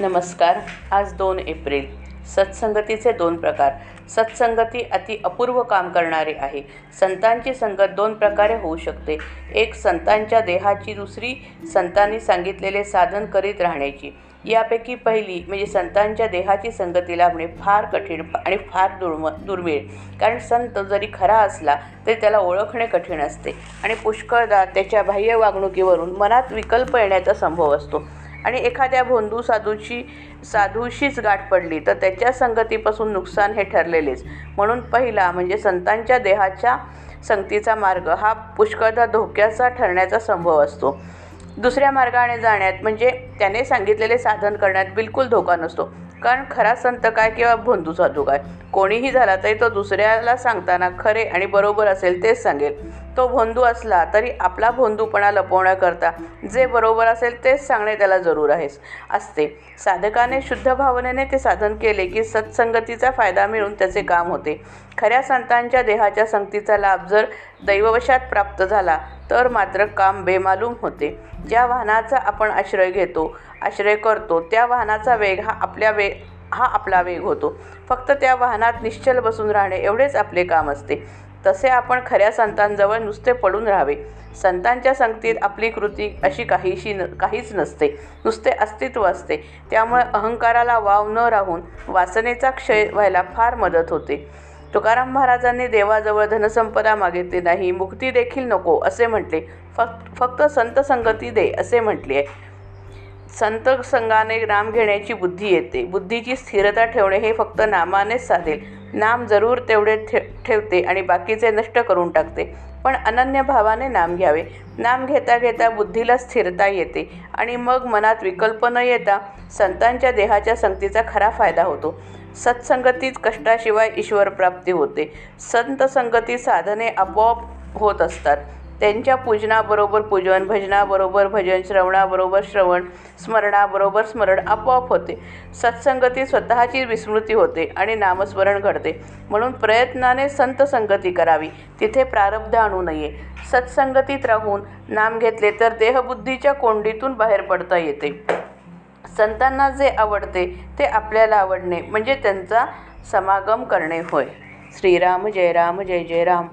नमस्कार. आज दोन एप्रिल. सत्संगतीचे दोन प्रकार. सत्संगती अति अपूर्व काम करणारे आहे. संतांची संगत दोन प्रकारे होऊ शकते. एक संतांच्या देहाची दुसरी संतांनी सांगितलेले साधन करीत राहण्याची. यापैकी पहिली म्हणजे संतांच्या देहाची संगती लाभणे फार कठीण आणि फार दुर्म दुर्मिळ. कारण संत जरी खरा असला तरी त्याला ओळखणे कठीण असते. आणि पुष्कळदा त्याच्या बाह्य वागणुकीवरून मनात विकल्प येण्याचा संभव असतो. आणि एखाद्या भोंदू साधूची साधूशीच गाठ पडली तर त्याच्या संगतीपासून नुकसान हे ठरलेलेच. म्हणून पहिला म्हणजे संतांच्या देहाच्या संगतीचा मार्ग हा पुष्कळदा धोक्याचा ठरण्याचा संभव असतो. दुसऱ्या मार्गाने जाण्यात म्हणजे त्याने सांगितलेले साधन करण्यात बिलकुल धोका नसतो. कारण खरा संत काय किंवा भोंदू साधू काय? कोणीही झाला तरी तो दुसऱ्याला सांगताना खरे आणि बरोबर असेल तेच सांगेल. तो भोंदू असला तरी आपला भोंदूपणा लपवण्याकरता जे बरोबर असेल तेच सांगणे त्याला जरूर आहेस. असते. साधकाने शुद्ध भावनेने ते साधन केले की सत्संगतीचा फायदा मिळून त्याचे काम होते. खऱ्या संतांच्या देहाच्या संगतीचा लाभ जर दैववशात प्राप्त झाला तर मात्र काम बेमालूम होते. ज्या वाहनाचा आपण आश्रय घेतो आश्रय करतो त्या वाहनाचा वेग हा आपल्या वे हा आपला वेग होतो. फक्त त्या वाहनात निश्चल बसून राहणे एवढेच आपले काम असते. तसे आपण खऱ्या संतांजवळ नुसते पडून राहावे. संतांच्या संगतीत आपली कृती अशी काहीशी न काहीच नसते. नुसते अस्तित्व असते. त्यामुळे अहंकाराला वाव न राहून वासनेचा क्षय व्हायला फार मदत होते. तुकाराम महाराजांनी देवाजवळ धनसंपदा मागितली नाही मुक्ती देखील नको असे म्हटले. फक्त फक्त संत संगती दे असे म्हटले. आहे संत संघाने नाम घेण्याची बुद्धी येते. बुद्धीची स्थिरता ठेवणे हे फक्त नामानेच साधेल नाम जरूर तेवढे ठे ठेवते आणि बाकीचे नष्ट करून टाकते. पण अनन्य भावाने नाम घ्यावे. नाम घेता घेता बुद्धीला स्थिरता येते आणि मग मनात विकल्प न येता संतांच्या देहाच्या संगतीचा खरा फायदा होतो. सत्संगतीत कष्टाशिवाय ईश्वर प्राप्ती होते. संत संगती साधने आपोआप होत असतात. त्यांच्या पूजनाबरोबर पूजन भजनाबरोबर भजन श्रवणाबरोबर श्रवण स्मरणाबरोबर स्मरण आपोआप होते. सत्संगती स्वतःची विस्मृती होते आणि नामस्मरण घडते. म्हणून प्रयत्नाने संत संगती करावी. तिथे प्रारब्ध आणू नये. सत्संगतीत राहून नाम घेतले तर देहबुद्धीच्या कोंडीतून बाहेर पडता येते. संतांना जे आवडते ते आपल्याला आवडणे. म्हणजे त्यांचा समागम करणे होय. श्रीराम जय राम जय जय राम.